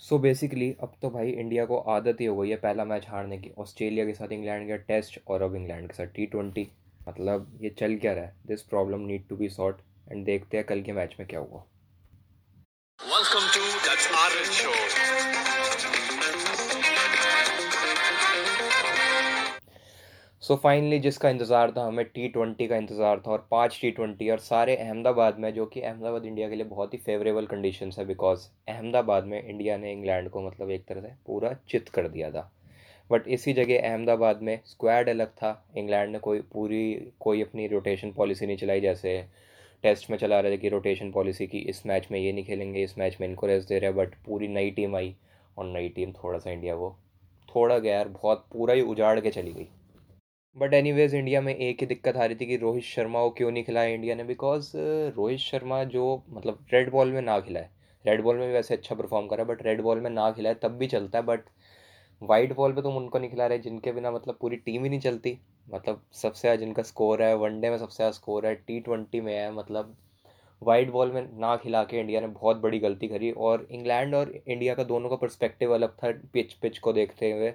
सो so basically अब तो भाई इंडिया को आदत ही हो गई है पहला मैच हारने की। ऑस्ट्रेलिया के साथ इंग्लैंड का टेस्ट और अब इंग्लैंड के साथ टी ट्वेंटी मतलब ये चल क्या रहा है? This problem need to be sort and देखते हैं कल के मैच में क्या हुआ। सो so फाइनली जिसका इंतज़ार था, हमें टी ट्वेंटी का इंतज़ार था और पाँच टी ट्वेंटी और सारे अहमदाबाद में, जो कि अहमदाबाद इंडिया के लिए बहुत ही फेवरेबल कंडीशन है बिकॉज़ अहमदाबाद में इंडिया ने इंग्लैंड को मतलब एक तरह से पूरा चित कर दिया था। बट इसी जगह अहमदाबाद में स्क्वाड अलग था। इंग्लैंड ने कोई पूरी, कोई अपनी रोटेशन पॉलिसी नहीं चलाई, जैसे टेस्ट में चला रहे थे कि रोटेशन पॉलिसी की इस मैच में ये नहीं खेलेंगे, इस मैच में इनको रेस्ट दे रहे बट पूरी नई टीम आई और नई टीम थोड़ा सा इंडिया को, थोड़ा गया बहुत पूरा ही उजाड़ के चली गई। बट एनी वेज इंडिया में एक ही दिक्कत आ रही थी कि रोहित शर्मा को क्यों नहीं खिलाया इंडिया ने? बिकॉज़ रोहित शर्मा जो मतलब रेड बॉल में ना खिलाए। रेड बॉल में भी वैसे अच्छा परफॉर्म करा बट रेड बॉल में ना खिलाए, तब भी चलता है। बट वाइट बॉल पे तुम उनको नहीं खिला रहे, जिनके बिना मतलब पूरी टीम ही नहीं चलती। मतलब सबसे ज़्यादा जिनका स्कोर है वनडे में सबसे ज़्यादा स्कोर है टी ट्वेंटी में है मतलब वाइट बॉल में ना खिला के इंडिया ने बहुत बड़ी गलती करी। और इंग्लैंड और इंडिया का दोनों का परस्पेक्टिव अलग था पिच पिच को देखते हुए।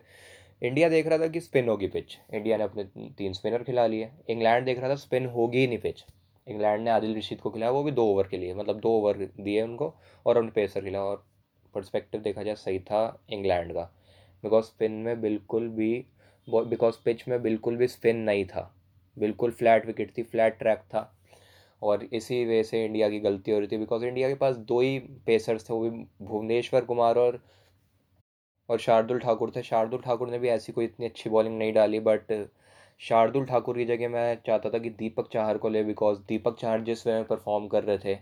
इंडिया देख रहा था कि स्पिन होगी पिच। इंडिया ने अपने तीन स्पिनर खिला लिए। इंग्लैंड देख रहा था स्पिन होगी ही नहीं पिच। इंग्लैंड ने आदिल रशीद को खिलाया, वो भी दो ओवर के लिए मतलब दो ओवर दिए उनको और उन पेसर खिलाया और परस्पेक्टिव देखा जाए, सही था इंग्लैंड का। बिकॉज़ स्पिन में बिल्कुल भी बिकॉज़ पिच में बिल्कुल भी स्पिन नहीं था। बिल्कुल फ्लैट विकेट थी फ्लैट ट्रैक था। और इसी वजह से इंडिया की गलती हो रही थी। बिकॉज़ इंडिया के पास दो ही पेसर्स थे, वो भी भुवनेश्वर कुमार और और शार्दुल ठाकुर थे। शार्दुल ठाकुर ने भी ऐसी कोई इतनी अच्छी बॉलिंग नहीं डाली बट शार्दुल ठाकुर की जगह मैं चाहता था कि दीपक चाहर को ले बिकॉज़ दीपक चाहर जिस वे में परफॉर्म कर रहे थे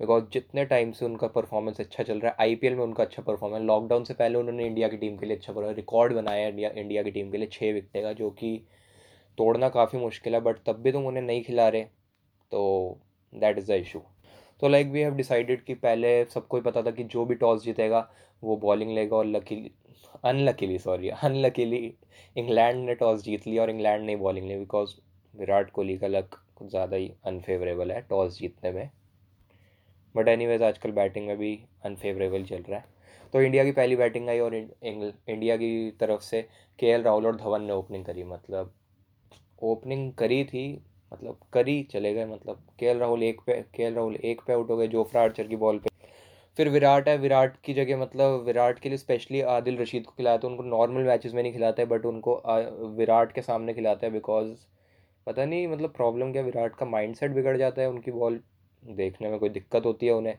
बिकॉज़ जितने टाइम से उनका परफॉर्मेंस अच्छा चल रहा है आईपीएल में उनका अच्छा परफॉर्मेंस लॉकडाउन से पहले उन्होंने इंडिया की टीम के लिए अच्छा परफॉर्म रिकॉर्ड बनाया इंडिया इंडिया की टीम के लिए छः विकटे का, जो कि तोड़ना काफ़ी मुश्किल है बट तब भी तुम उन्हें नहीं खिला रहे तो दैट इज़ द इशू तो लाइक वी हैव डिसाइडेड कि पहले सबको ही पता था कि जो भी टॉस जीतेगा, वो बॉलिंग लेगा और lucky unluckily sorry unluckily England ने टॉस जीत लिया और इंग्लैंड ने बॉलिंग ली बिकॉज़ विराट कोहली का लक कुछ ज़्यादा ही अनफेवरेबल है टॉस जीतने में। बट एनी वेज आजकल बैटिंग में भी अनफेवरेबल चल रहा है। तो इंडिया की पहली बैटिंग आई और इंडिया की तरफ़ से के एल राहुल और धवन ने ओपनिंग करी मतलब ओपनिंग करी थी मतलब करी, चले गए मतलब के एल राहुल एक पे के एल राहुल एक पे आउट हो गए जोफ्रा आर्चर की बॉल फिर विराट है, विराट की जगह मतलब विराट के लिए स्पेशली आदिल रशीद को खिलाया तो उनको नॉर्मल मैचेस में नहीं खिलाता है बट उनको विराट के सामने खिलाता है बिकॉज़ पता नहीं मतलब प्रॉब्लम क्या, विराट का माइंडसेट बिगड़ जाता है उनकी बॉल देखने में, कोई दिक्कत होती है उन्हें।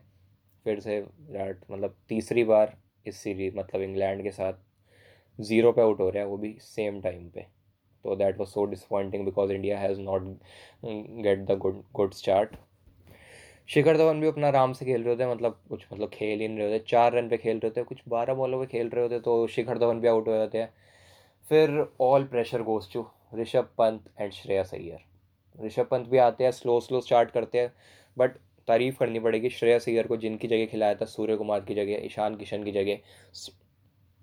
फिर से विराट मतलब तीसरी बार इस सीरीज़ मतलब इंग्लैंड के साथ ज़ीरो पे आउट हो रहा है, वो भी सेम टाइम पे। तो that was so disappointing because India has not get the good good start Shikhar Dhawan भी अपना आराम से खेल रहे होते मतलब कुछ मतलब खेल ही नहीं रहे होते, चार रन पे खेल रहे होते कुछ बारह बॉलों पे खेल रहे होते तो शिखर धवन भी आउट हो जाते हैं। फिर all pressure goes to Rishabh Pant and Shreyas Iyer. Rishabh Pant भी आते हैं स्लो स्लो स्टार्ट करते हैं बट तारीफ़ करनी पड़ेगी श्रेया सैयर को, जिनकी जगह खिलाया था, सूर्य कुमार की जगह, ईशान किशन की जगह।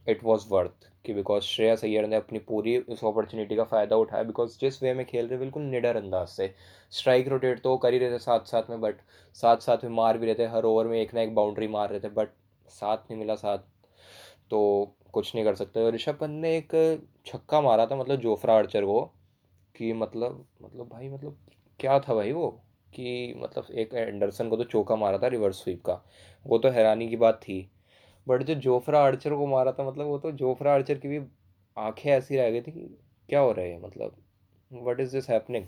इट वॉज़ वर्थ कि बिकॉज़ श्रेया सैयर ने अपनी पूरी उस अपॉर्चुनिटी का फ़ायदा उठाया बिकॉज़ जिस वे में खेल रहे, बिल्कुल निडर अंदाज से। स्ट्राइक रोटेट तो कर ही रहे थे साथ साथ में बट साथ साथ में मार भी रहे थे, हर ओवर में एक ना एक बाउंड्री मार रहे थे बट साथ नहीं मिला साथ तो कुछ नहीं कर सकते। ऋषभ पंत ने एक छक्का मारा था मतलब जोफ्रा आर्चर को, कि मतलब मतलब भाई मतलब क्या था भाई वो? कि मतलब एक एंडरसन को तो चौका मारा था रिवर्स स्वीप का। वो तो हैरानी की बात थी। बट जो जोफ्रा आर्चर को मारा था मतलब वो तो जोफ्रा आर्चर की भी आँखें ऐसी रह गई थी कि क्या हो रहा है मतलब what is this happening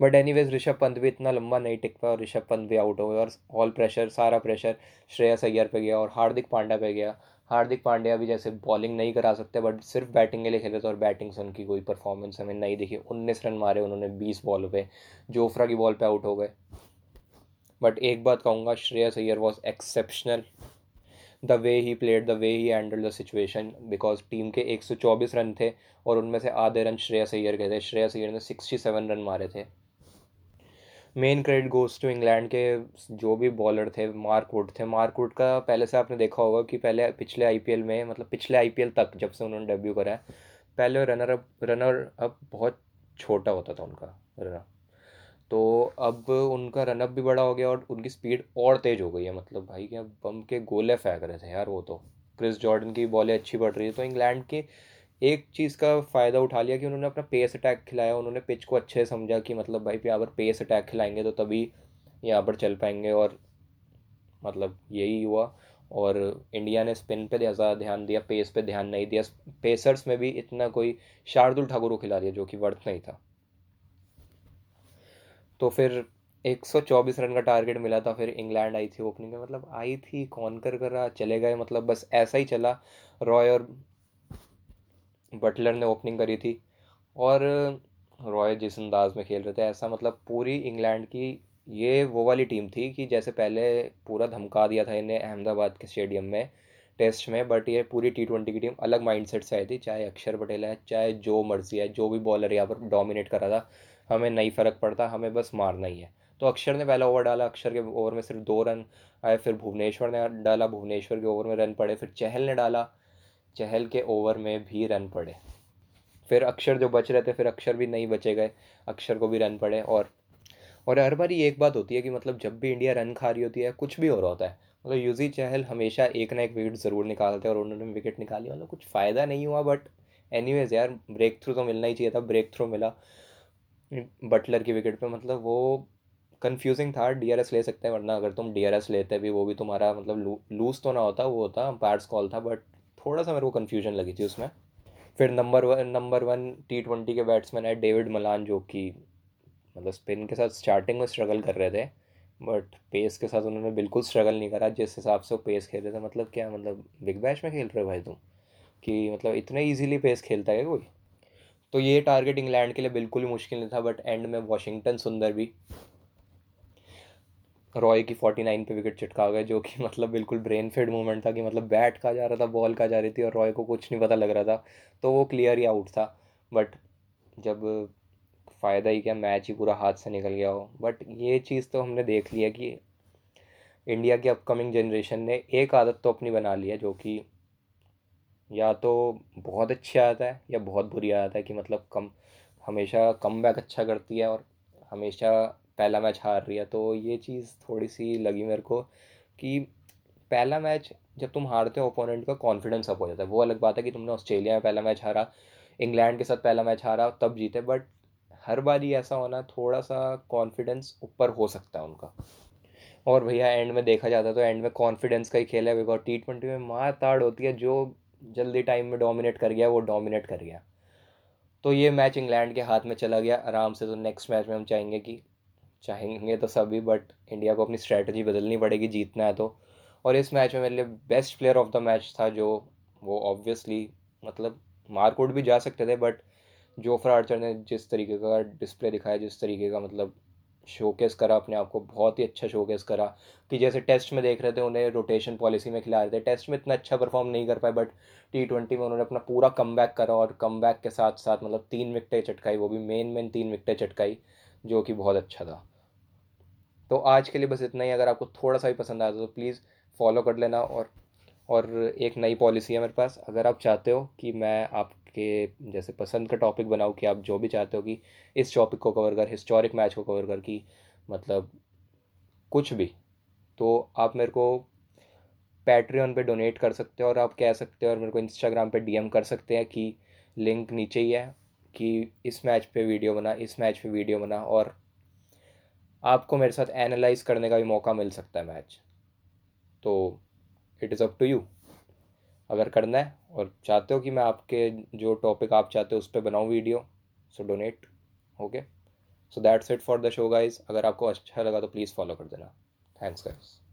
but anyways Rishabh Pant भी इतना लंबा नहीं टिक पाया और ऋषभ पंत भी आउट हो गए और ऑल प्रेशर सारा प्रेशर श्रेयस अय्यर पे गया और हार्दिक पांड्या पे गया। हार्दिक पांड्या भी जैसे बॉलिंग नहीं करा सकते बट सिर्फ़ बैटिंग के लिए खेले थे और बैटिंग से उनकी कोई परफॉर्मेंस हमें नहीं दिखी। उन्नीस रन मारे उन्होंने बीस बॉल पे, जोफ्रा की बॉल पे आउट हो गए। बट एक बात कहूँगा Shreyas Iyer was exceptional the way he played the way he handled the situation because team के 124 रन थे और उनमें से आधे रन श्रेयस अय्यर के थे। श्रेयस अय्यर ने 67 रन मारे थे। Main credit goes to England के जो भी बॉलर थे मार्क वुड थे। मार्क वुड का पहले से आपने देखा होगा कि पहले, पिछले आईपीएल में मतलब पिछले आईपीएल तक जब से उन्होंने डेब्यू करा है, पहले रनर अप रनर अप बहुत छोटा होता था उनका रनर अब उनका रनअप भी बड़ा हो गया और उनकी स्पीड और तेज़ हो गई है। मतलब भाई क्या बम के गोले फेंक रहे थे यार वो तो। क्रिस जॉर्डन की बॉलें अच्छी बढ़ रही है तो इंग्लैंड के एक चीज़ का फ़ायदा उठा लिया कि उन्होंने अपना पेस अटैक खिलाया, उन्होंने पिच को अच्छे समझा कि मतलब भाई यहाँ पर पेस अटैक खिलाएँगे तो तभी यहाँ पर चल पाएँगे और मतलब यही हुआ। और इंडिया ने स्पिन पे ज़्यादा ध्यान दिया पेस पे ध्यान नहीं दिया। पेसर्स में भी इतना कोई शार्दुल ठाकुर को खिला दिया जो कि वर्थ नहीं था। तो फिर 124 रन का टारगेट मिला था, फिर इंग्लैंड आई थी ओपनिंग में। मतलब आई थी, कौन कर कर रहा, चले गए मतलब बस ऐसा ही चला। रॉय और बटलर ने ओपनिंग करी थी। और रॉय जिस अंदाज में खेल रहे थे, ऐसा मतलब पूरी इंग्लैंड की ये वो वाली टीम थी कि जैसे पहले पूरा धमका दिया था इन्हें अहमदाबाद के स्टेडियम में टेस्ट में बट ये पूरी टी ट्वेंटी की टीम अलग माइंडसेट से आई थी। चाहे अक्षर पटेल है, चाहे जो मर्ज़ी है, जो भी बॉलर यहाँ पर डोमिनेट कर रहा था हमें नहीं फ़र्क पड़ता, हमें बस मारना ही है। तो अक्षर ने पहला ओवर डाला, अक्षर के ओवर में सिर्फ़ दो रन आए, फिर भुवनेश्वर ने डाला, भुवनेश्वर के ओवर में रन पड़े, फिर चहल ने डाला, चहल के ओवर में भी रन पड़े। फिर अक्षर जो बच रहे थे, फिर अक्षर भी नहीं बचे गए, अक्षर को भी रन पड़े और और हर बार एक बात होती है कि मतलब जब भी इंडिया रन खा रही होती है, कुछ भी हो रहा होता है मतलब यूजी चहल हमेशा एक ना एक विकेट ज़रूर निकालते हैं और उन्होंने विकेट निकाली मतलब कुछ फ़ायदा नहीं हुआ बट एनी यार ब्रेक थ्रू तो मिलना ही चाहिए था ब्रेक थ्रू मिला। बटलर की विकेट पे मतलब वो कंफ्यूजिंग था डीआरएस ले सकते हैं, वरना अगर तुम डीआरएस लेते भी, वो भी तुम्हारा मतलब लूज तो ना होता, वो होता अंपायर्स कॉल था बट थोड़ा सा मेरे को कन्फ्यूज़न लगी थी उसमें। फिर number one number one T twenty के बैट्समैन है डेविड मलान जो कि मतलब स्पिन के साथ स्टार्टिंग में स्ट्रगल कर रहे थे बट पेस के साथ उन्होंने बिल्कुल स्ट्रगल नहीं करा, जिस हिसाब से वो पेस खेल रहे थे मतलब क्या मतलब बिग बैश में खेल रहे हो भाई तुम? कि मतलब इतने ईजीली पेस खेलता है कोई? तो ये टारगेट इंग्लैंड के लिए बिल्कुल ही मुश्किल नहीं था बट एंड में वॉशिंगटन सुंदर भी। रॉय की फोर्टी नाइन पे विकेट चिटका गए, जो कि मतलब बिल्कुल ब्रेन फेड मूवमेंट था कि मतलब बैट कहाँ जा रहा था बॉल कहाँ जा रही थी और रॉय को कुछ नहीं पता लग रहा था। तो वो क्लियर ही आउट था बट जब फ़ायदा ही क्या मैच ही पूरा हाथ से निकल गया हो। बट ये चीज़ तो हमने देख लिया कि इंडिया की अपकमिंग जनरेशन ने एक आदत तो अपनी बना ली है, जो कि या तो बहुत अच्छी आदत है या बहुत बुरी आदत है कि मतलब कम, हमेशा कम बैक अच्छा करती है और हमेशा पहला मैच हार रही है। तो ये चीज़ थोड़ी सी लगी मेरे को कि पहला मैच जब तुम हारते हो ओपोनेंट का कॉन्फिडेंस अप हो जाता है। वो अलग बात है कि तुमने ऑस्ट्रेलिया में पहला मैच हारा, इंग्लैंड के साथ पहला मैच हारा, तब जीते। बट हर बार ही ऐसा होना, थोड़ा सा कॉन्फिडेंस ऊपर हो सकता है उनका। और भैया एंड में देखा जाता है तो एंड में कॉन्फिडेंस का ही खेल है। बिकॉज़ टी ट्वेंटी में मार ताड़ होती है। जो जल्दी टाइम में डोमिनेट कर गया, वो डोमिनेट कर गया। तो ये मैच इंग्लैंड के हाथ में चला गया। आराम से तो नेक्स्ट मैच में हम चाहेंगे कि, चाहेंगे तो सभी बट इंडिया को अपनी स्ट्रैटेजी बदलनी पड़ेगी जीतना है तो। और इस मैच में मेरे लिए best player of the match था जो, वो ऑब्वियसली मतलब मार्कआउट भी जा सकते थे बट जोफ्रा आर्चर ने जिस तरीके का डिस्प्ले दिखाया, जिस तरीके का मतलब शोकेस करा, अपने आप को बहुत ही अच्छा शोकेस करा कि जैसे टेस्ट में देख रहे थे, उन्हें रोटेशन पॉलिसी में खिला रहे थे। टेस्ट में इतना अच्छा परफॉर्म नहीं कर पाए बट टी ट्वेंटी में उन्होंने अपना पूरा कम करा और कम के साथ साथ मतलब तीन विकटें चटकाई, वो भी मेन मेन तीन विकटें चटकाई, जो कि बहुत अच्छा था। तो आज के लिए बस इतना ही। अगर आपको थोड़ा सा भी पसंद आया तो प्लीज़ फॉलो कर लेना और और एक नई पॉलिसी है मेरे पास। अगर आप चाहते हो कि मैं आपके जैसे पसंद का टॉपिक बनाऊँ, कि आप जो भी चाहते हो कि इस टॉपिक को कवर कर हिस्टोरिक मैच को कवर कर, कि मतलब कुछ भी तो आप मेरे को पैट्रियन पे डोनेट कर सकते हो और आप कह सकते हो और मेरे को इंस्टाग्राम पे डीएम कर सकते हैं कि लिंक नीचे ही है कि इस मैच पे वीडियो बना, इस मैच पे वीडियो बना और आपको मेरे साथ एनालाइज करने का भी मौका मिल सकता है मैच तो it is up to you. अगर करना है और चाहते हो कि मैं आपके जो टॉपिक आप चाहते हो उस पर बनाऊँ video so donate okay so that's it for the show guys अगर आपको अच्छा लगा तो प्लीज़ फॉलो कर देना। Thanks guys